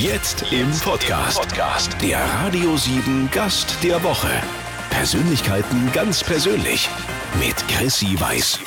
Jetzt im Podcast. Der Radio 7 Gast der Woche. Persönlichkeiten ganz persönlich. Mit Chrissy Weiß.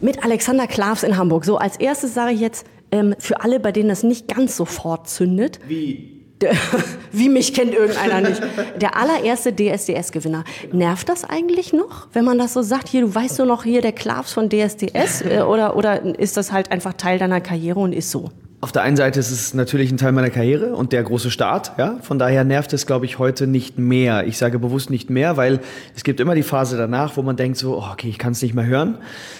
Mit Alexander Klavs in Hamburg. So, als erstes sage ich jetzt, ähm, für alle, bei denen das nicht ganz sofort zündet. Wie? Wie mich kennt irgendeiner nicht. Der allererste DSDS-Gewinner. Nervt das eigentlich noch, wenn man das so sagt? Hier, du weißt du noch hier der Klavs von DSDS? Äh, Oder, oder ist das halt einfach Teil deiner Karriere und ist so? Auf der einen Seite ist es natürlich ein Teil meiner Karriere und der große Start, ja. Von daher nervt es, glaube ich, heute nicht mehr. Ich sage bewusst nicht mehr, weil es gibt immer die Phase danach, wo man denkt so, oh, okay, ich kann es nicht mehr hören.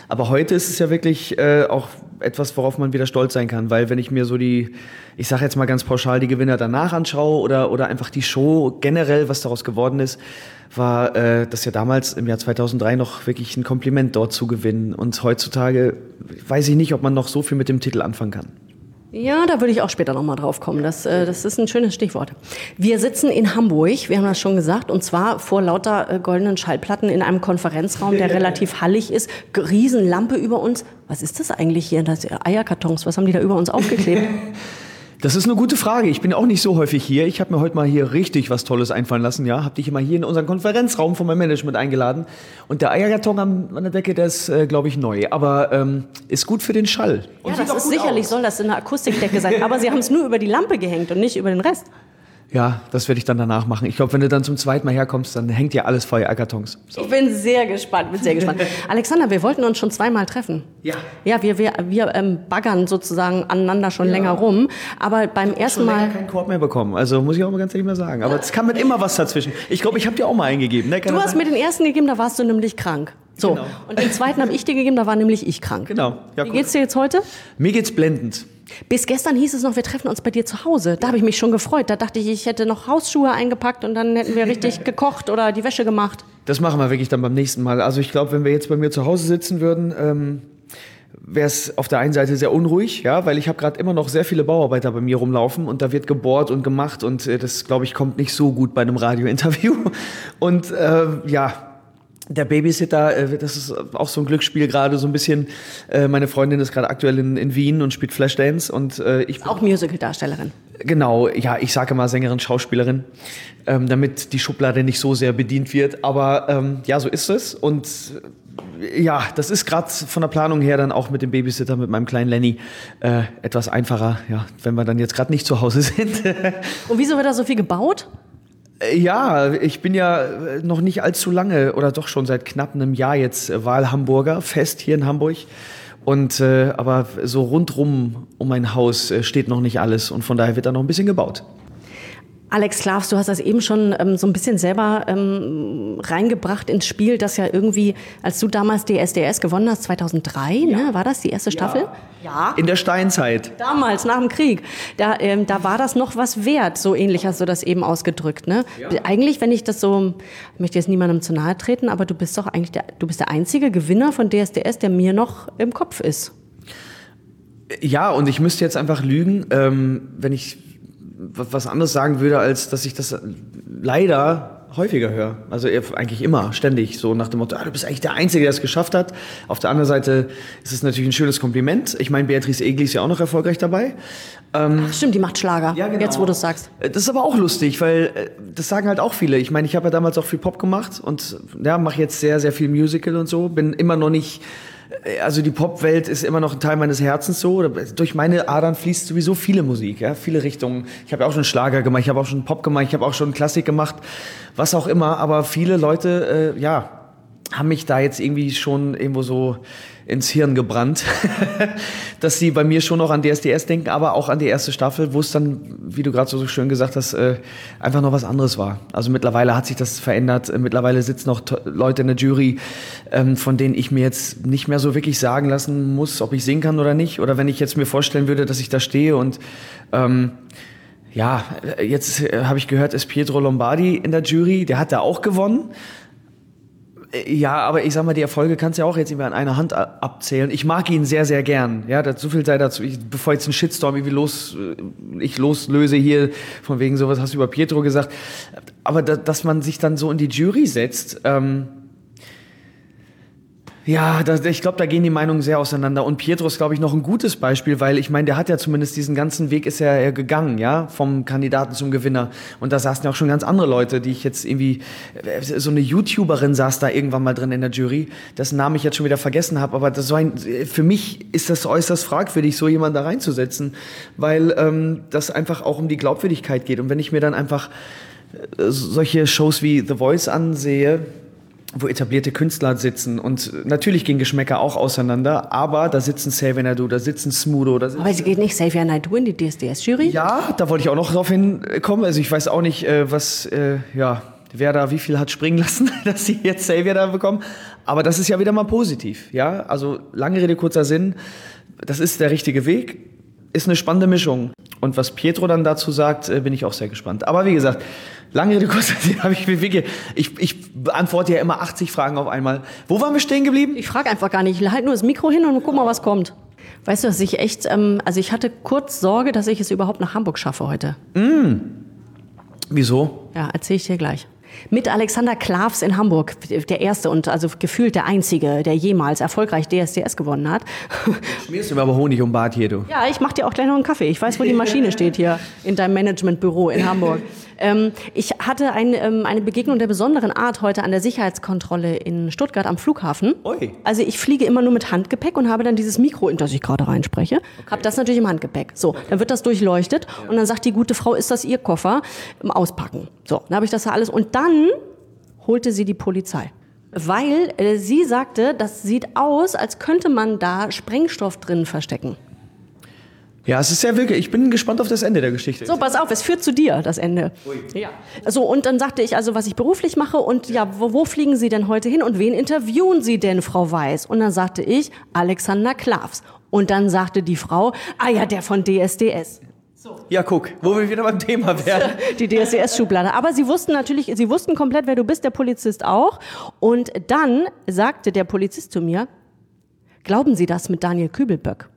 Aber heute ist es ja wirklich äh, auch etwas, worauf man wieder stolz sein kann, weil wenn ich mir so die, ich sage jetzt mal ganz pauschal, die Gewinner danach anschaue oder oder einfach die Show generell, was daraus geworden ist, war äh, das ja damals im Jahr 2003 noch wirklich ein Kompliment dort zu gewinnen und heutzutage weiß ich nicht, ob man noch so viel mit dem Titel anfangen kann. Ja, da würde ich auch später nochmal drauf kommen. Das, äh, das ist ein schönes Stichwort. Wir sitzen in Hamburg, wir haben das schon gesagt, und zwar vor lauter äh, goldenen Schallplatten in einem Konferenzraum, der relativ hallig ist. Riesenlampe über uns. Was ist das eigentlich hier? Das Eierkartons, was haben die da über uns aufgeklebt? Das ist eine gute Frage. Ich bin auch nicht so häufig hier. Ich habe mir heute mal hier richtig was Tolles einfallen lassen. Ja, habe dich immer hier in unseren Konferenzraum von meinem Management eingeladen. Und der Eierkarton an der Decke, der ist, äh, glaube ich, neu. Aber ähm, ist gut für den Schall. Und ja, das ist sicherlich, aus. soll das eine Akustikdecke sein. Aber sie haben es nur über die Lampe gehängt und nicht über den Rest. Ja, das werde ich dann danach machen. Ich glaube, wenn du dann zum zweiten Mal herkommst, dann hängt ja alles vor Eierkartons. Ich bin sehr gespannt, bin sehr gespannt. Alexander, wir wollten uns schon zweimal treffen. Ja. Ja, wir, wir, wir ähm, baggern sozusagen aneinander schon länger rum. Aber beim ersten Schon Mal. keinen Korb mehr bekommen. Also muss ich auch mal ganz ehrlich mal sagen. Aber es kam mit immer was dazwischen. Ich glaube, ich habe dir auch mal eingegeben. Ne? Kann Du hast mir den ersten gegeben, da warst du nämlich krank. So. Genau. Und den zweiten habe ich dir gegeben, da war nämlich ich krank. Genau. Ja, Wie geht's dir jetzt heute? Mir geht's blendend. Bis gestern hieß es noch, wir treffen uns bei dir zu Hause. Da habe ich mich schon gefreut. Da dachte ich, ich hätte noch Hausschuhe eingepackt und dann hätten wir richtig gekocht oder die Wäsche gemacht. Das machen wir wirklich dann beim nächsten Mal. Also ich glaube, wenn wir jetzt bei mir zu Hause sitzen würden, ähm, wäre es auf der einen Seite sehr unruhig, ja, weil ich habe gerade immer noch sehr viele Bauarbeiter bei mir rumlaufen und da wird gebohrt und gemacht und äh, das, glaube ich, kommt nicht so gut bei einem Radiointerview. Und äh, ja, der Babysitter, äh, das ist auch so ein Glücksspiel gerade so ein bisschen. Äh, meine Freundin ist gerade aktuell in, in Wien und spielt Flashdance und äh, ich Auch Musical-Darstellerin. Genau, ja, ich sage mal Sängerin, Schauspielerin, ähm, damit die Schublade nicht so sehr bedient wird. Aber ähm, ja, so ist es. Und ja, das ist gerade von der Planung her dann auch mit dem Babysitter, mit meinem kleinen Lenny, etwas einfacher, ja, wenn wir dann jetzt gerade nicht zu Hause sind. Und wieso wird da so viel gebaut? Äh, ja, ich bin ja äh, noch nicht allzu lange oder doch schon seit knapp einem Jahr jetzt äh, Wahlhamburger, fest hier in Hamburg. Und äh, aber so rundrum um mein Haus steht noch nicht alles und von daher wird da noch ein bisschen gebaut. Alex Klavs, du hast das eben schon ähm, so ein bisschen selber ähm, reingebracht ins Spiel, dass ja irgendwie, als du damals DSDS gewonnen hast, 2003, ne, war das die erste Staffel? Ja. In der Steinzeit. Damals, nach dem Krieg, da, ähm, da war das noch was wert, so ähnlich hast du das eben ausgedrückt. Ne? Eigentlich, wenn ich das so, ich möchte jetzt niemandem zu nahe treten, aber du bist doch eigentlich der, du bist der einzige Gewinner von DSDS, der mir noch im Kopf ist. Ja, und ich müsste jetzt einfach lügen, ähm, wenn ich was anderes sagen würde, als dass ich das leider häufiger höre. Also eigentlich immer, ständig, so nach dem Motto, ah, du bist eigentlich der Einzige, der es geschafft hat. Auf der anderen Seite ist es natürlich ein schönes Kompliment. Ich meine, Beatrice Egli ist ja auch noch erfolgreich dabei. Ach, stimmt, die macht Schlager, Ja, genau. jetzt wo du es sagst. Äh, Das ist aber auch lustig, weil äh, das sagen halt auch viele. Ich meine, ich habe ja damals auch viel Pop gemacht und ja, mache jetzt sehr, sehr viel Musical und so. Bin immer noch nicht, also die Popwelt ist immer noch ein Teil meines Herzens so. Durch meine Adern fließt sowieso viele Musik, ja, viele Richtungen. Ich habe ja auch schon Schlager gemacht, ich habe auch schon Pop gemacht, ich habe auch schon Klassik gemacht, was auch immer. Aber viele Leute, äh, ja, haben mich da jetzt irgendwie schon irgendwo so ins Hirn gebrannt, dass sie bei mir schon noch an DSDS denken, aber auch an die erste Staffel, wo es dann, wie du gerade so schön gesagt hast, äh, einfach noch was anderes war. Also mittlerweile hat sich das verändert. Äh, Mittlerweile sitzen noch Leute in der Jury, ähm, von denen ich mir jetzt nicht mehr so wirklich sagen lassen muss, ob ich singen kann oder nicht. Oder wenn ich jetzt mir vorstellen würde, dass ich da stehe und ähm, ja, äh, jetzt habe ich gehört, ist Pietro Lombardi in der Jury, der hat da auch gewonnen. Äh, Ja, aber ich sag mal, die Erfolge kannst du ja auch jetzt irgendwie an einer Hand abzählen. Ich mag ihn sehr, sehr gern. Ja, so viel sei dazu. Ich, bevor jetzt ein Shitstorm irgendwie los, äh, ich loslöse hier, von wegen sowas hast du über Pietro gesagt. Aber da, dass man sich dann so in die Jury setzt, ähm, Ja, das, ich glaube, da gehen die Meinungen sehr auseinander. Und Pietro ist, glaube ich, noch ein gutes Beispiel, weil ich meine, der hat ja zumindest diesen ganzen Weg ist er ja gegangen, ja, vom Kandidaten zum Gewinner. Und da saßen ja auch schon ganz andere Leute, die ich jetzt irgendwie, so eine YouTuberin saß da irgendwann mal drin in der Jury, dessen Namen ich jetzt schon wieder vergessen habe. Aber das so ein, für mich ist das äußerst fragwürdig, so jemanden da reinzusetzen, weil ähm, das einfach auch um die Glaubwürdigkeit geht. Und wenn ich mir dann einfach äh, solche Shows wie The Voice ansehe, wo etablierte Künstler sitzen und natürlich gehen Geschmäcker auch auseinander, aber da sitzen Xavier Naidoo, da sitzen Smudo. Da sitzen Aber sie geht nicht Xavier Naidoo in die DSDS-Jury? Ja, da wollte ich auch noch drauf hinkommen. Also ich weiß auch nicht, äh, was, äh, ja, wer da wie viel hat springen lassen, dass sie jetzt Xavier da bekommen. Aber das ist ja wieder mal positiv, ja. Also lange Rede, kurzer Sinn. Das ist der richtige Weg. Ist eine spannende Mischung. Und was Pietro dann dazu sagt, äh, bin ich auch sehr gespannt. Aber wie gesagt, Lange Rede, kurzer Sinn, habe ich mir ich, ich beantworte ja immer 80 Fragen auf einmal. Wo waren wir stehen geblieben? Ich frage einfach gar nicht. Ich halte nur das Mikro hin und guck mal, was kommt. Weißt du, dass ich echt, ähm, also ich hatte kurz Sorge, dass ich es überhaupt nach Hamburg schaffe heute. Mm. Wieso? Ja, erzähle ich dir gleich. Mit Alexander Klavs in Hamburg, der erste und also gefühlt der einzige, der jemals erfolgreich DSDS gewonnen hat. Schmierst du mir aber Honig um Bart hier, du? Ja, ich mach dir auch gleich noch einen Kaffee. Ich weiß, wo die Maschine steht hier in deinem Managementbüro in Hamburg. Ähm, ich hatte ein, ähm, eine Begegnung der besonderen Art heute an der Sicherheitskontrolle in Stuttgart am Flughafen. Ui. Also ich fliege immer nur mit Handgepäck und habe dann dieses Mikro, in das ich gerade reinspreche, okay. habe das natürlich im Handgepäck. So, dann wird das durchleuchtet ja. und dann sagt die gute Frau, ist das ihr Koffer? Auspacken. So, dann habe ich das da alles und dann holte sie die Polizei weil äh, sie sagte, das sieht aus, als könnte man da Sprengstoff drin verstecken. Ja, es ist sehr wirklich. Ich bin gespannt auf das Ende der Geschichte. So, pass auf, es führt zu dir, das Ende. Ui. Ja. So, und dann sagte ich also, was ich beruflich mache und ja, wo, wo, fliegen Sie denn heute hin und wen interviewen Sie denn, Frau Weiß? Und dann sagte ich, Alexander Klavs. Und dann sagte die Frau, ah ja, der von DSDS. So. Ja, guck, wo wir wieder beim Thema wären. Die DSDS-Schublade. Aber sie wussten natürlich, sie wussten komplett, wer du bist, der Polizist auch. Und dann sagte der Polizist zu mir, glauben Sie das mit Daniel Kübelböck?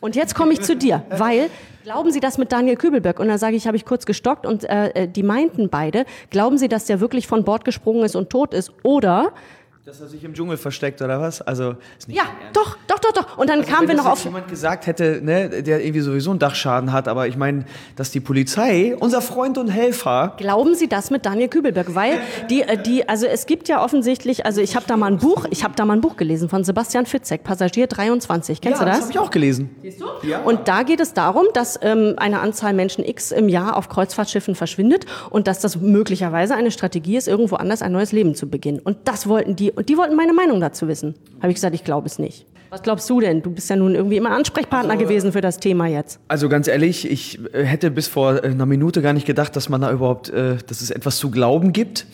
Und jetzt komme ich zu dir, weil glauben Sie das mit Daniel Kübelberg? Und dann sage ich, habe ich kurz gestockt und äh, äh, die meinten beide, glauben Sie, dass der wirklich von Bord gesprungen ist und tot ist? Oder dass er sich im Dschungel versteckt oder was? Also ja, doch, doch, doch, doch. Und dann also, kamen wir noch auf. Wenn jemand gesagt hätte, ne, der irgendwie sowieso einen Dachschaden hat, aber ich meine, dass die Polizei, unser Freund und Helfer. Glauben Sie das mit Daniel Kübelberg? Weil die, äh, die, also es gibt ja offensichtlich, also ich habe da mal ein Buch, ich habe da mal ein Buch gelesen von Sebastian Fitzek, Passagier 23. Kennst ja, du das? das habe ich auch gelesen. Siehst du? Ja. Und da geht es darum, dass ähm, eine Anzahl Menschen X im Jahr auf Kreuzfahrtschiffen verschwindet und dass das möglicherweise eine Strategie ist, irgendwo anders ein neues Leben zu beginnen. Und das wollten die, und die wollten meine Meinung dazu wissen. Habe ich gesagt, ich glaube es nicht. Was glaubst du denn? Du bist ja nun irgendwie immer Ansprechpartner also, gewesen für das Thema jetzt. Also ganz ehrlich, ich äh, hätte bis vor äh, einer Minute gar nicht gedacht, dass man da überhaupt, äh, dass es etwas zu glauben gibt.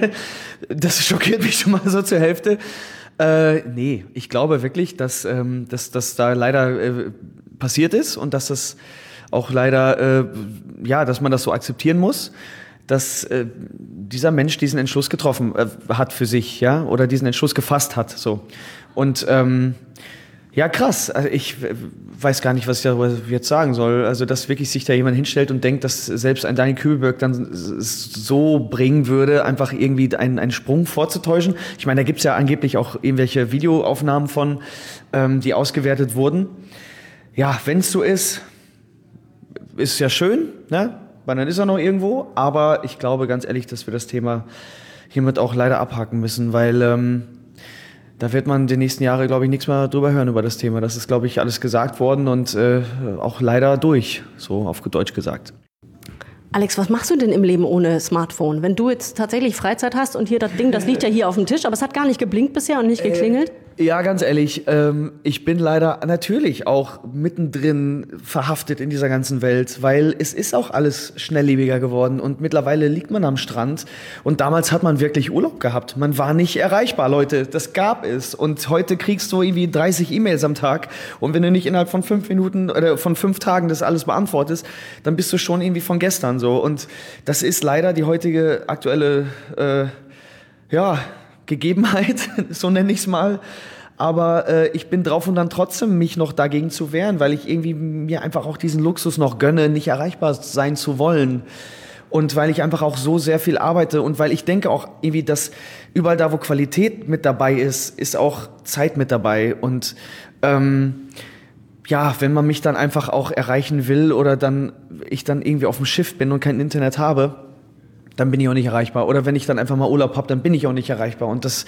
das schockiert mich schon mal so zur Hälfte. Äh, nee, ich glaube wirklich, dass, ähm, dass das da leider äh, passiert ist und dass das auch leider, äh, ja, dass man das so akzeptieren muss dass äh, dieser Mensch diesen Entschluss getroffen äh, hat für sich, ja, oder diesen Entschluss gefasst hat, so. Und ähm, ja, krass. Also ich weiß gar nicht, was ich darüber jetzt sagen soll. Also, dass wirklich sich da jemand hinstellt und denkt, dass selbst ein Daniel Kübelberg dann so bringen würde, einfach irgendwie einen, einen Sprung vorzutäuschen. Ich meine, da gibt's ja angeblich auch irgendwelche Videoaufnahmen von, ähm, die ausgewertet wurden. Ja, wenn es so ist, ist ja schön, ne? Weil dann ist er noch irgendwo. Aber ich glaube ganz ehrlich, dass wir das Thema hiermit auch leider abhaken müssen, weil ähm, da wird man die nächsten Jahre, glaube ich, nichts mehr drüber hören über das Thema. Das ist, glaube ich, alles gesagt worden und äh, auch leider durch, so auf Deutsch gesagt. Alex, was machst du denn im Leben ohne Smartphone? Wenn du jetzt tatsächlich Freizeit hast und hier das Ding, das liegt ja hier auf dem Tisch, aber es hat gar nicht geblinkt bisher und nicht äh, geklingelt? Äh, ja, ganz ehrlich, ähm, ich bin leider natürlich auch mittendrin verhaftet in dieser ganzen Welt, weil es ist auch alles schnelllebiger geworden und mittlerweile liegt man am Strand. Und damals hat man wirklich Urlaub gehabt. Man war nicht erreichbar, Leute, das gab es. Und heute kriegst du irgendwie 30 E-Mails am Tag. Und wenn du nicht innerhalb von fünf Minuten oder von fünf Tagen das alles beantwortest, dann bist du schon irgendwie von gestern so. Und das ist leider die heutige aktuelle, äh, ja, Gegebenheit, so nenne ich es mal. Aber äh, ich bin drauf und dann trotzdem, mich noch dagegen zu wehren, weil ich irgendwie mir einfach auch diesen Luxus noch gönne, nicht erreichbar sein zu wollen. und weil ich einfach auch so sehr viel arbeite und weil ich denke auch irgendwie, dass überall da, wo Qualität mit dabei ist, ist auch Zeit mit dabei und ähm, ja, wenn man mich dann einfach auch erreichen will oder dann ich dann irgendwie auf dem Schiff bin und kein Internet habe, dann bin ich auch nicht erreichbar. Oder wenn ich dann einfach mal Urlaub habe, dann bin ich auch nicht erreichbar. Und das,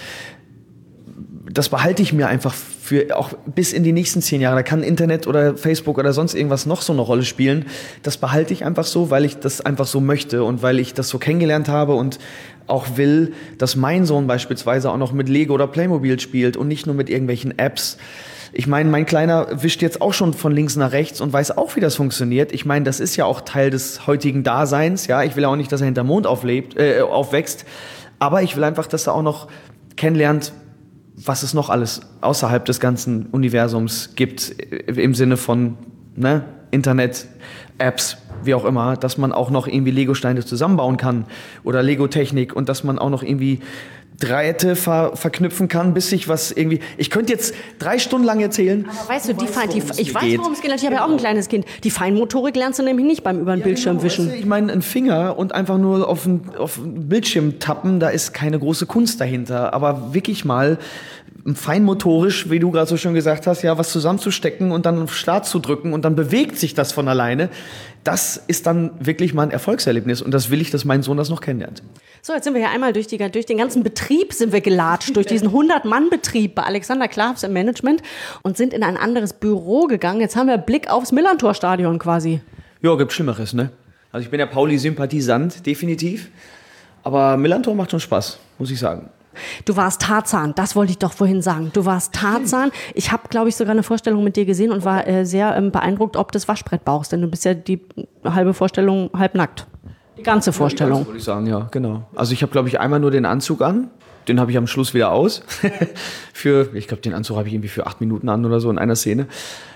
das behalte ich mir einfach für auch bis in die nächsten zehn Jahre. Da kann Internet oder Facebook oder sonst irgendwas noch so eine Rolle spielen. Das behalte ich einfach so, weil ich das einfach so möchte und weil ich das so kennengelernt habe und auch will, dass mein Sohn beispielsweise auch noch mit Lego oder Playmobil spielt und nicht nur mit irgendwelchen Apps. Ich meine, mein Kleiner wischt jetzt auch schon von links nach rechts und weiß auch, wie das funktioniert. Ich meine, das ist ja auch Teil des heutigen Daseins. Ja, ich will auch nicht, dass er hinter Mond auflebt, äh, aufwächst. Aber ich will einfach, dass er auch noch kennenlernt, was es noch alles außerhalb des ganzen Universums gibt, im Sinne von ne, Internet, Apps, wie auch immer, dass man auch noch irgendwie Lego-Steine zusammenbauen kann oder Lego-Technik und dass man auch noch irgendwie Dreierte ver verknüpfen kann, bis sich was irgendwie. Ich könnte jetzt drei Stunden lang erzählen. Aber weißt du, die, Fein, die, ich weiß, worum es geht. Ich habe ja auch ein kleines Kind. Die Feinmotorik lernst du nämlich nicht beim über den ja, Bildschirm genau, wischen. Weißt du, ich meine, ein Finger und einfach nur auf den, auf den Bildschirm tappen, da ist keine große Kunst dahinter. Aber wirklich mal feinmotorisch, wie du gerade so schön gesagt hast, ja, was zusammenzustecken und dann auf Start zu drücken und dann bewegt sich das von alleine. Das ist dann wirklich mal ein Erfolgserlebnis und das will ich, dass mein Sohn das noch kennenlernt. So, jetzt sind wir hier einmal durch, die, durch den ganzen Betrieb sind wir gelatscht, durch diesen 100-Mann-Betrieb bei Alexander Klavs im Management und sind in ein anderes Büro gegangen. Jetzt haben wir Blick aufs Millantor-Stadion quasi. Ja, gibt Schlimmeres, ne? Also ich bin ja Pauli-Sympathisant, definitiv. Aber Millantor macht schon Spaß, muss ich sagen. Du warst Tarzan, das wollte ich doch vorhin sagen. Du warst Tarzan. Ich habe, glaube ich, sogar eine Vorstellung mit dir gesehen und war äh, sehr ähm, beeindruckt, ob des Waschbrettbauchs, denn du bist ja die halbe Vorstellung halb nackt. Die ganze Vorstellung. Ja, würde ich sagen, ja, genau. Also ich habe, glaube ich, einmal nur den Anzug an. Den habe ich am Schluss wieder aus. für, ich glaube, den Anzug habe ich irgendwie für acht Minuten an oder so in einer Szene.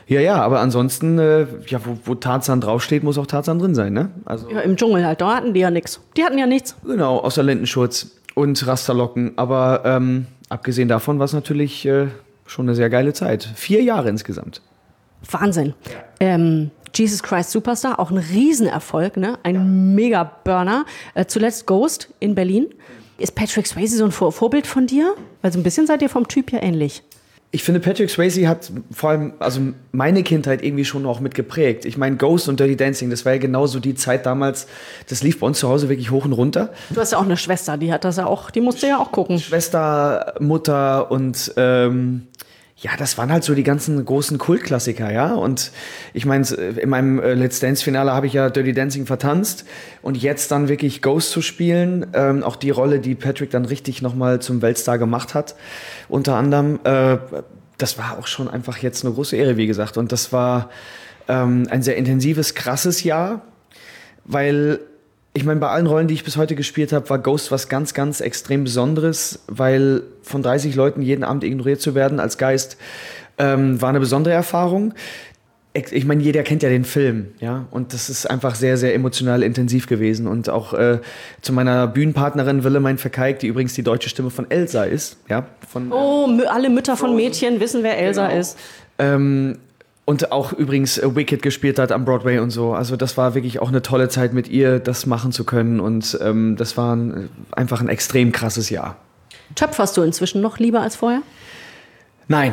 Ja, ja, aber ansonsten, äh, ja, wo, wo Tarzan draufsteht, muss auch Tarzan drin sein, ne? Also, ja, im Dschungel halt, da hatten die ja nichts. Die hatten ja nichts. Genau, außer Lendenschutz und Rasterlocken. Aber ähm, abgesehen davon war es natürlich äh, schon eine sehr geile Zeit. Vier Jahre insgesamt. Wahnsinn. Ähm, Jesus Christ Superstar, auch ein Riesenerfolg, ne? ein ja. Mega-Burner. Äh, zuletzt Ghost in Berlin. Ist Patrick Swayze so ein Vor Vorbild von dir? Weil so ein bisschen seid ihr vom Typ ja ähnlich. Ich finde, Patrick Swayze hat vor allem also meine Kindheit irgendwie schon auch mit geprägt. Ich meine, Ghost und Dirty Dancing, das war ja genauso die Zeit damals, das lief bei uns zu Hause wirklich hoch und runter. Du hast ja auch eine Schwester, die hat das ja auch, die musste ja auch gucken. Schwester, Mutter und ähm, ja, das waren halt so die ganzen großen Kultklassiker, ja. Und ich meine, in meinem äh, Let's Dance-Finale habe ich ja Dirty Dancing vertanzt und jetzt dann wirklich Ghost zu spielen, ähm, auch die Rolle, die Patrick dann richtig nochmal zum Weltstar gemacht hat, unter anderem, äh, das war auch schon einfach jetzt eine große Ehre, wie gesagt. Und das war ähm, ein sehr intensives, krasses Jahr, weil ich meine, bei allen Rollen, die ich bis heute gespielt habe, war Ghost was ganz, ganz extrem Besonderes, weil von 30 Leuten jeden Abend ignoriert zu werden als Geist ähm, war eine besondere Erfahrung. Ich meine, jeder kennt ja den Film, ja, und das ist einfach sehr, sehr emotional intensiv gewesen. Und auch äh, zu meiner Bühnenpartnerin Willemein Verkeik, die übrigens die deutsche Stimme von Elsa ist, ja. Von, oh, alle Mütter von Mädchen wissen, wer Elsa genau. ist. Ähm, und auch übrigens äh, Wicked gespielt hat am Broadway und so. Also das war wirklich auch eine tolle Zeit mit ihr, das machen zu können. Und ähm, das war ein, einfach ein extrem krasses Jahr. Töpferst du inzwischen noch lieber als vorher? Nein.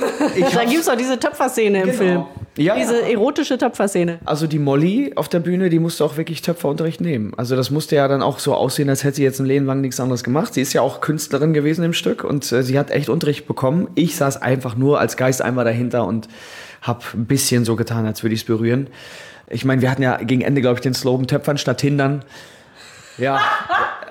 da gibt es auch diese Töpferszene im genau. Film. Ja, diese erotische Töpferszene. Also die Molly auf der Bühne, die musste auch wirklich Töpferunterricht nehmen. Also das musste ja dann auch so aussehen, als hätte sie jetzt ein Leben lang nichts anderes gemacht. Sie ist ja auch Künstlerin gewesen im Stück und äh, sie hat echt Unterricht bekommen. Ich saß einfach nur als Geist einmal dahinter und habe ein bisschen so getan, als würde ich es berühren. Ich meine, wir hatten ja gegen Ende, glaube ich, den Slogan Töpfern statt Hindern. Ja,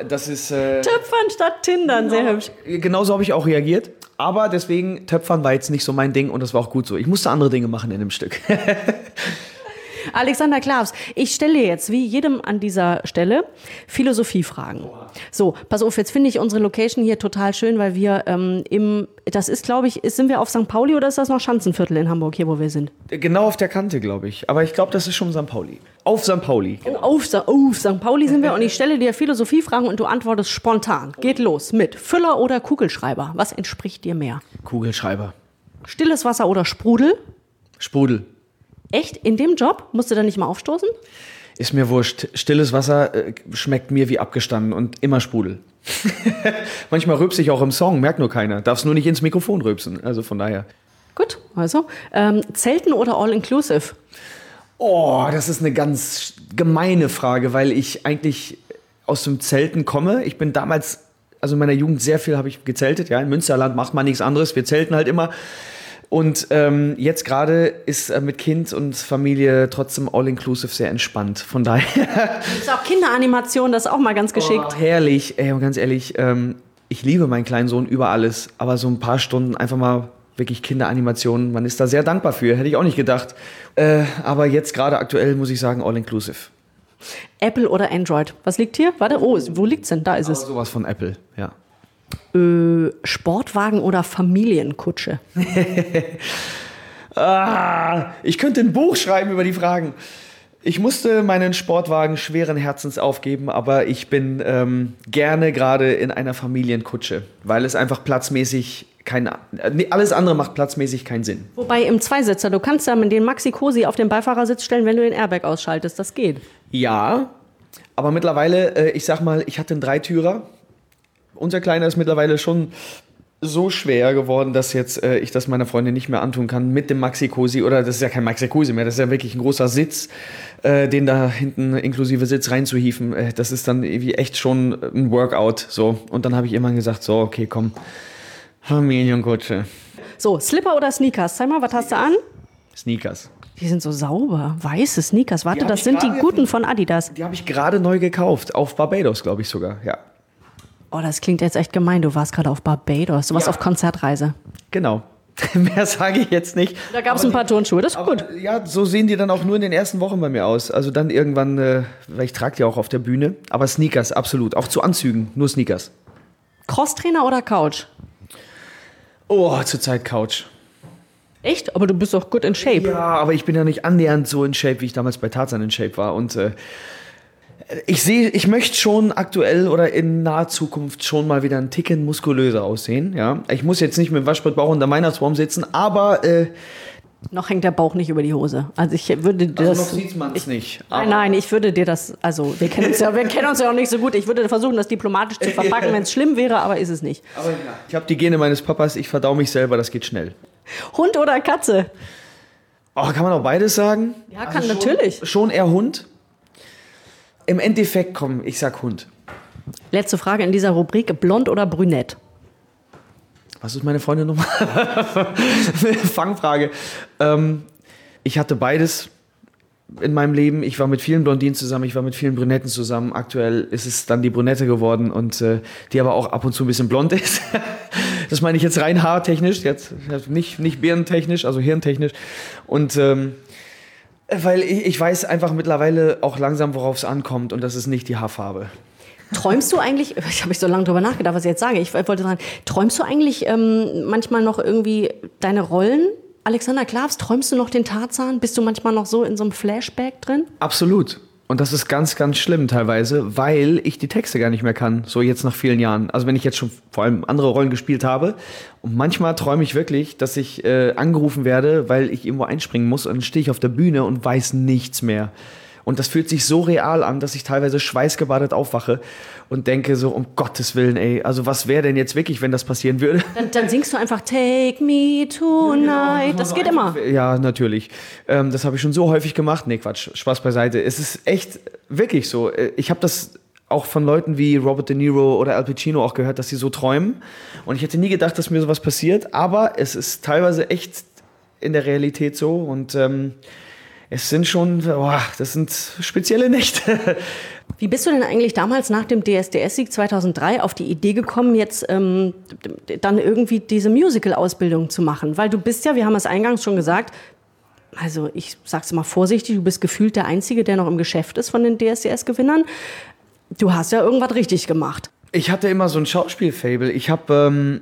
das ist. Äh, Töpfern statt Tindern, genau, sehr hübsch. Genauso habe ich auch reagiert. Aber deswegen, Töpfern war jetzt nicht so mein Ding und das war auch gut so. Ich musste andere Dinge machen in dem Stück. Alexander Klavs, ich stelle jetzt wie jedem an dieser Stelle Philosophiefragen. So, pass auf, jetzt finde ich unsere Location hier total schön, weil wir ähm, im, das ist, glaube ich, ist, sind wir auf St. Pauli oder ist das noch Schanzenviertel in Hamburg, hier wo wir sind? Genau auf der Kante, glaube ich. Aber ich glaube, das ist schon St. Pauli. Auf St. Pauli. Genau. Oh, auf, auf St. Pauli sind wir und ich stelle dir Philosophiefragen und du antwortest spontan. Geht los mit Füller oder Kugelschreiber. Was entspricht dir mehr? Kugelschreiber. Stilles Wasser oder Sprudel? Sprudel. Echt? In dem Job? Musst du da nicht mal aufstoßen? ist mir wurscht. Stilles Wasser äh, schmeckt mir wie abgestanden und immer Sprudel. Manchmal rülpse ich auch im Song, merkt nur keiner. Darfst nur nicht ins Mikrofon rülpsen. Also von daher. Gut, also ähm, Zelten oder All-Inclusive? Oh, das ist eine ganz gemeine Frage, weil ich eigentlich aus dem Zelten komme. Ich bin damals, also in meiner Jugend sehr viel habe ich gezeltet. Ja, in Münsterland macht man nichts anderes. Wir zelten halt immer. Und ähm, jetzt gerade ist äh, mit Kind und Familie trotzdem all-inclusive sehr entspannt. Von daher. Ist auch Kinderanimation, das ist auch mal ganz geschickt. Oh, herrlich, ey, und ganz ehrlich, ähm, ich liebe meinen kleinen Sohn über alles, aber so ein paar Stunden einfach mal wirklich Kinderanimationen, man ist da sehr dankbar für, hätte ich auch nicht gedacht. Äh, aber jetzt gerade aktuell muss ich sagen, all-inclusive. Apple oder Android? Was liegt hier? Warte, oh, wo liegt's denn? Da ist Aber es. sowas von Apple, ja. Äh, Sportwagen oder Familienkutsche? Ah, ich könnte ein Buch schreiben über die Fragen. Ich musste meinen Sportwagen schweren Herzens aufgeben, aber ich bin ähm, gerne gerade in einer Familienkutsche, weil es einfach platzmäßig kein, nee, alles andere macht platzmäßig keinen Sinn. Wobei im Zweisitzer, du kannst ja mit den Maxi Cosi auf den Beifahrersitz stellen, wenn du den Airbag ausschaltest. Das geht. Ja, aber mittlerweile, äh, ich sag mal, ich hatte einen Dreitürer. Unser Kleiner ist mittlerweile schon so schwer geworden, dass jetzt äh, ich das meiner Freundin nicht mehr antun kann mit dem Maxi Cosi oder das ist ja kein Maxi Cosi mehr, das ist ja wirklich ein großer Sitz, äh, den da hinten inklusive Sitz reinzuhieven. Äh, das ist dann irgendwie echt schon ein Workout so. Und dann habe ich irgendwann gesagt, so okay, komm, Familienkutsche, So, Slipper oder Sneakers? Zeig mal, was hast du an? Sneakers. Die sind so sauber. Weiße Sneakers. Warte, das sind die guten von- von Adidas. Die habe ich gerade neu gekauft, auf Barbados, glaube ich sogar. Ja, Oh, das klingt jetzt echt gemein. Du warst gerade auf Barbados. Du warst Ja. auf Konzertreise. genau. Mehr sage ich jetzt nicht. Da gab es ein paar Turnschuhe. Das ist Aber, gut. Ja, so sehen die dann auch nur in den ersten Wochen bei mir aus. Also dann irgendwann, äh, weil ich trage die auch auf der Bühne. Aber Sneakers, absolut. Auch zu Anzügen, nur Sneakers. Crosstrainer oder Couch? Oh, zurzeit Couch. Echt? Aber du bist doch gut in Shape. Ja, aber ich bin ja nicht annähernd so in Shape, wie ich damals bei Tarzan in Shape war. Und äh, ich sehe, ich möchte schon aktuell oder in naher Zukunft schon mal wieder ein Ticken muskulöser aussehen. Ja, ich muss jetzt nicht mit dem Waschbrettbauch unter Weihnachtsbaum sitzen, aber äh, Noch hängt der Bauch nicht über die Hose. Also ich würde dir also das. noch sieht man es nicht. Nein, nein, ich würde dir das, also wir kennen uns ja, wir kennen uns ja auch nicht so gut. Ich würde versuchen, das diplomatisch zu verpacken, wenn es schlimm wäre, aber ist es nicht. Aber ja, ich habe die Gene meines Papas, ich verdau mich selber, das geht schnell. Hund oder Katze? Oh, kann man auch beides sagen? Ja, kann schon, natürlich. Schon eher Hund. Im Endeffekt, komm, ich sag Hund. Letzte Frage in dieser Rubrik: Blond oder brünett? Was ist meine Freundin nochmal? Fangfrage. Ähm, ich hatte beides in meinem Leben. Ich war mit vielen Blondinen zusammen, ich war mit vielen Brünetten zusammen. Aktuell ist es dann die Brünette geworden und äh, die aber auch ab und zu ein bisschen blond ist. das meine ich jetzt rein haartechnisch, jetzt nicht, nicht birnentechnisch, also hirntechnisch. Und ähm, weil ich, ich weiß einfach mittlerweile auch langsam, worauf es ankommt und das ist nicht die Haarfarbe. Träumst du eigentlich, ich habe ich so lange drüber nachgedacht, was ich jetzt sage, ich wollte dran, träumst du eigentlich ähm, manchmal noch irgendwie deine Rollen? Alexander Klavs, träumst du noch den Tarzan? Bist du manchmal noch so in so einem Flashback drin? Absolut. Und das ist ganz, ganz schlimm teilweise, weil ich die Texte gar nicht mehr kann, so jetzt nach vielen Jahren. Also wenn ich jetzt schon vor allem andere Rollen gespielt habe und manchmal träume ich wirklich, dass ich äh, angerufen werde, weil ich irgendwo einspringen muss und dann stehe ich auf der Bühne und weiß nichts mehr. Und das fühlt sich so real an, dass ich teilweise schweißgebadet aufwache und denke so, um Gottes Willen, ey, also was wäre denn jetzt wirklich, wenn das passieren würde? Dann, dann singst du einfach Take me tonight. Das geht immer. Ja, natürlich. Ähm, das habe ich schon so häufig gemacht. Nee, Quatsch, Spaß beiseite. Es ist echt wirklich so. Äh, Ich habe das auch von Leuten wie Robert De Niro oder Al Pacino auch gehört, dass sie so träumen. Und ich hätte nie gedacht, dass mir sowas passiert. Aber es ist teilweise echt in der Realität so. Und ähm, es sind schon, boah, das sind spezielle Nächte. Wie bist du denn eigentlich damals nach dem DSDS-Sieg 2003 auf die Idee gekommen, jetzt ähm, dann irgendwie diese Musical-Ausbildung zu machen? Weil du bist ja, wir haben es eingangs schon gesagt, also ich sag's mal vorsichtig, du bist gefühlt der Einzige, der noch im Geschäft ist von den DSDS-Gewinnern. Du hast ja irgendwas richtig gemacht. Ich hatte immer so ein Schauspielfable. Ich habe, ähm,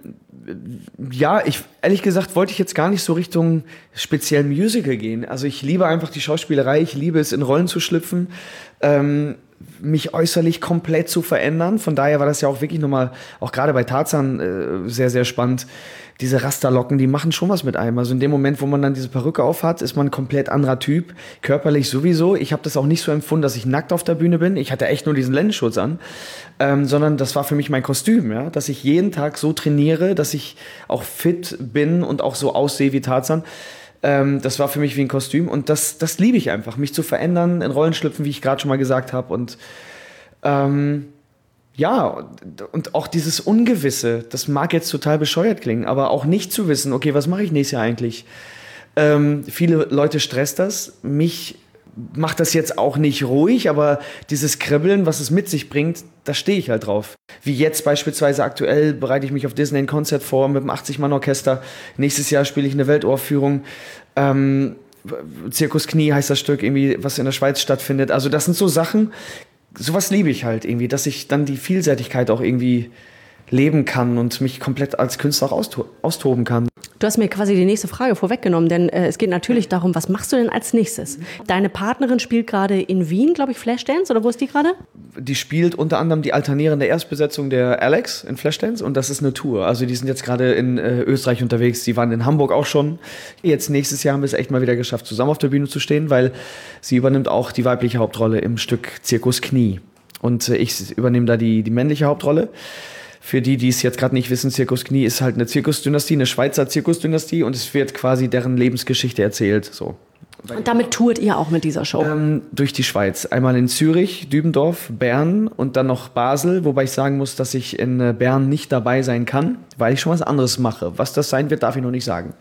ja, ich ehrlich gesagt wollte ich jetzt gar nicht so Richtung speziell Musical gehen. Also ich liebe einfach die Schauspielerei. Ich liebe es, in Rollen zu schlüpfen. Ähm, mich äußerlich komplett zu verändern. Von daher war das ja auch wirklich nochmal, auch gerade bei Tarzan, äh, sehr, sehr spannend. Diese Rasterlocken, die machen schon was mit einem. Also in dem Moment, wo man dann diese Perücke aufhat, ist man ein komplett anderer Typ. Körperlich sowieso. Ich habe das auch nicht so empfunden, dass ich nackt auf der Bühne bin. Ich hatte echt nur diesen Lendenschutz an. Ähm, sondern das war für mich mein Kostüm, ja. Dass ich jeden Tag so trainiere, dass ich auch fit bin und auch so aussehe wie Tarzan. Ähm, das war für mich wie ein Kostüm und das, das liebe ich einfach, mich zu verändern, in Rollen schlüpfen, wie ich gerade schon mal gesagt habe. Und ähm, ja, und auch dieses Ungewisse, das mag jetzt total bescheuert klingen, aber auch nicht zu wissen, okay, was mache ich nächstes Jahr eigentlich? Ähm, viele Leute stresst das. Mich macht das jetzt auch nicht ruhig, aber dieses Kribbeln, was es mit sich bringt, da stehe ich halt drauf. Wie jetzt beispielsweise aktuell bereite ich mich auf Disney ein Konzert vor mit einem 80-Mann-Orchester. Nächstes Jahr spiele ich eine Weltohrführung. Ähm, Zirkus Knie heißt das Stück, irgendwie, was in der Schweiz stattfindet. Also das sind so Sachen, sowas liebe ich halt irgendwie, dass ich dann die Vielseitigkeit auch irgendwie leben kann und mich komplett als Künstler auch austoben kann. Du hast mir quasi die nächste Frage vorweggenommen, denn äh, es geht natürlich darum, was machst du denn als nächstes? Deine Partnerin spielt gerade in Wien, glaube ich, Flashdance, oder wo ist die gerade? Die spielt unter anderem die alternierende Erstbesetzung der Alex in Flashdance und das ist eine Tour. Also die sind jetzt gerade in äh, Österreich unterwegs, die waren in Hamburg auch schon. Jetzt nächstes Jahr haben wir es echt mal wieder geschafft, zusammen auf der Bühne zu stehen, weil sie übernimmt auch die weibliche Hauptrolle im Stück Zirkus Knie. Und äh, ich übernehme da die, die männliche Hauptrolle. Für die, die es jetzt gerade nicht wissen, Zirkus Knie ist halt eine Zirkusdynastie, eine Schweizer Zirkusdynastie und es wird quasi deren Lebensgeschichte erzählt. So. Und damit tourt ihr auch mit dieser Show? Ähm, durch die Schweiz. Einmal in Zürich, Dübendorf, Bern und dann noch Basel, wobei ich sagen muss, dass ich in äh, Bern nicht dabei sein kann, weil ich schon was anderes mache. Was das sein wird, darf ich noch nicht sagen.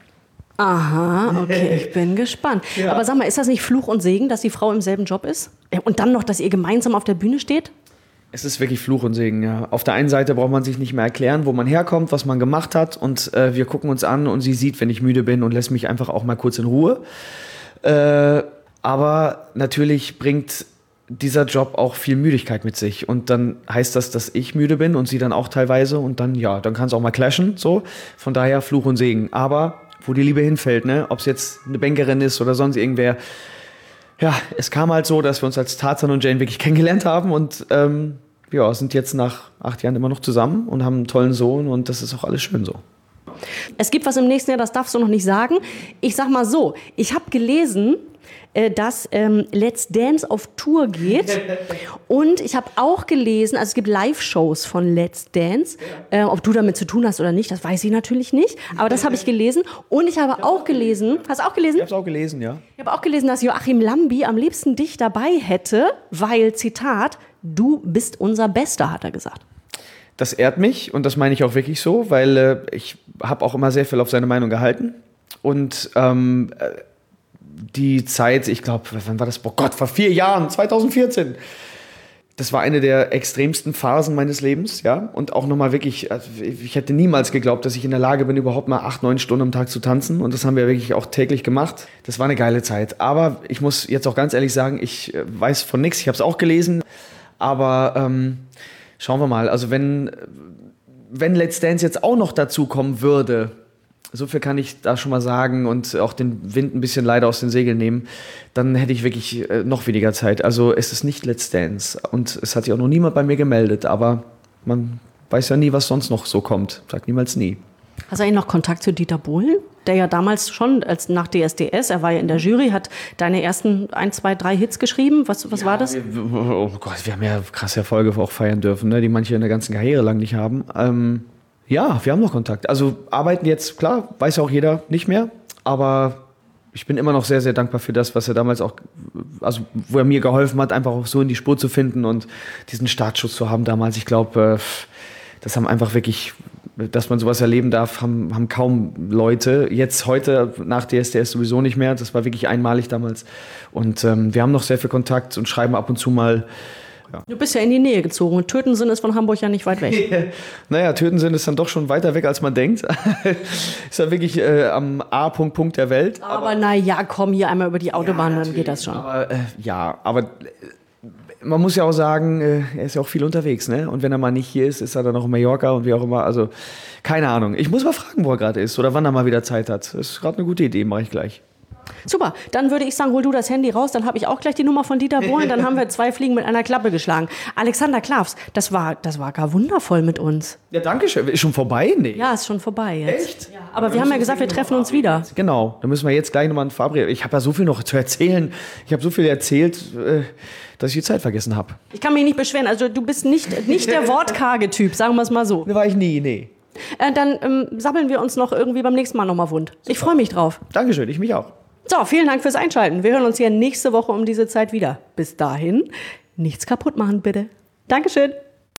Aha, okay, ich bin gespannt. Ja. Aber sag mal, ist das nicht Fluch und Segen, dass die Frau im selben Job ist? Und dann noch, dass ihr gemeinsam auf der Bühne steht? Es ist wirklich Fluch und Segen, ja. Auf der einen Seite braucht man sich nicht mehr erklären, wo man herkommt, was man gemacht hat und äh, wir gucken uns an und sie sieht, wenn ich müde bin und lässt mich einfach auch mal kurz in Ruhe. Äh, aber natürlich bringt dieser Job auch viel Müdigkeit mit sich und dann heißt das, dass ich müde bin und sie dann auch teilweise und dann ja, dann kann es auch mal clashen, so. Von daher Fluch und Segen. Aber wo die Liebe hinfällt, ne, ob es jetzt eine Bankerin ist oder sonst irgendwer, ja, es kam halt so, dass wir uns als Tarzan und Jane wirklich kennengelernt haben und ähm, ja, sind jetzt nach acht Jahren immer noch zusammen und haben einen tollen Sohn und das ist auch alles schön so. Es gibt was im nächsten Jahr, das darfst du noch nicht sagen. Ich sag mal so, ich habe gelesen, äh, dass ähm, Let's Dance auf Tour geht. Und ich habe auch gelesen, also es gibt Live-Shows von Let's Dance. Äh, ob du damit zu tun hast oder nicht, das weiß ich natürlich nicht. Aber das habe ich gelesen. Und ich habe auch gelesen, hast du auch gelesen? Ich habe es auch gelesen, ja. Ich habe auch gelesen, dass Joachim Lambi am liebsten dich dabei hätte, weil, Zitat, du bist unser Bester, hat er gesagt. Das ehrt mich und das meine ich auch wirklich so, weil äh, ich habe auch immer sehr viel auf seine Meinung gehalten. Und ähm, äh, die Zeit, ich glaube, wann war das? Oh Gott, vor vier Jahren, 2014. Das war eine der extremsten Phasen meines Lebens, ja. Und auch nochmal wirklich, also ich hätte niemals geglaubt, dass ich in der Lage bin, überhaupt mal acht, neun Stunden am Tag zu tanzen. Und das haben wir wirklich auch täglich gemacht. Das war eine geile Zeit. Aber ich muss jetzt auch ganz ehrlich sagen, ich äh, weiß von nichts. Ich habe es auch gelesen. Aber ähm, schauen wir mal. Also wenn, wenn Let's Dance jetzt auch noch dazu kommen würde, so viel kann ich da schon mal sagen und auch den Wind ein bisschen leider aus den Segeln nehmen, dann hätte ich wirklich äh, noch weniger Zeit. Also es ist nicht Let's Dance und es hat sich auch noch niemand bei mir gemeldet, aber man weiß ja nie, was sonst noch so kommt. Sagt niemals nie. Hast du eigentlich noch Kontakt zu Dieter Bohlen? Der ja damals schon als nach DSDS, er war ja in der Jury, hat deine ersten ein, zwei, drei Hits geschrieben. Was, was ja, war das? Wir, oh Gott, wir haben ja krasse Erfolge auch feiern dürfen, ne, die manche in der ganzen Karriere lang nicht haben. Ähm, ja, wir haben noch Kontakt. Also arbeiten jetzt, klar, weiß auch jeder nicht mehr, aber ich bin immer noch sehr, sehr dankbar für das, was er damals auch, also wo er mir geholfen hat, einfach auch so in die Spur zu finden und diesen Startschuss zu haben damals. Ich glaube, äh, das haben einfach wirklich, dass man sowas erleben darf, haben, haben kaum Leute. Jetzt heute nach DSDS sowieso nicht mehr. Das war wirklich einmalig damals. Und ähm, wir haben noch sehr viel Kontakt und schreiben ab und zu mal ja. Du bist ja in die Nähe gezogen und Tötensinn ist von Hamburg ja nicht weit weg. naja, Tötensinn ist dann doch schon weiter weg, als man denkt. ist ja wirklich äh, am A-Punkt Punkt der Welt. Aber, aber naja, komm hier einmal über die Autobahn, ja, dann geht das schon. Aber, äh, ja, aber äh, man muss ja auch sagen, äh, er ist ja auch viel unterwegs, ne? Und wenn er mal nicht hier ist, ist er dann noch in Mallorca und wie auch immer. Also, keine Ahnung. Ich muss mal fragen, wo er gerade ist oder wann er mal wieder Zeit hat. Das ist gerade eine gute Idee, mache ich gleich. Super, dann würde ich sagen, hol du das Handy raus, dann habe ich auch gleich die Nummer von Dieter Bohlen, dann haben wir zwei Fliegen mit einer Klappe geschlagen. Alexander Klavs, das war, das war gar wundervoll mit uns. Ja, danke schön. Ist schon vorbei? Nee. Ja, ist schon vorbei jetzt. Echt? Ja, aber wir haben ja gesagt, wir treffen uns wieder. Genau, da müssen wir jetzt gleich nochmal ein verabreden. Ich habe ja so viel noch zu erzählen. Ich habe so viel erzählt, äh, dass ich die Zeit vergessen habe. Ich kann mich nicht beschweren, also du bist nicht, nicht der wortkarge Typ, sagen wir es mal so. Ne war ich nie, nee. Äh, dann ähm, sammeln wir uns noch irgendwie beim nächsten Mal nochmal wund. Ich freue mich drauf. Dankeschön, ich mich auch. So, vielen Dank fürs Einschalten. Wir hören uns hier nächste Woche um diese Zeit wieder. Bis dahin, nichts kaputt machen, bitte. Dankeschön.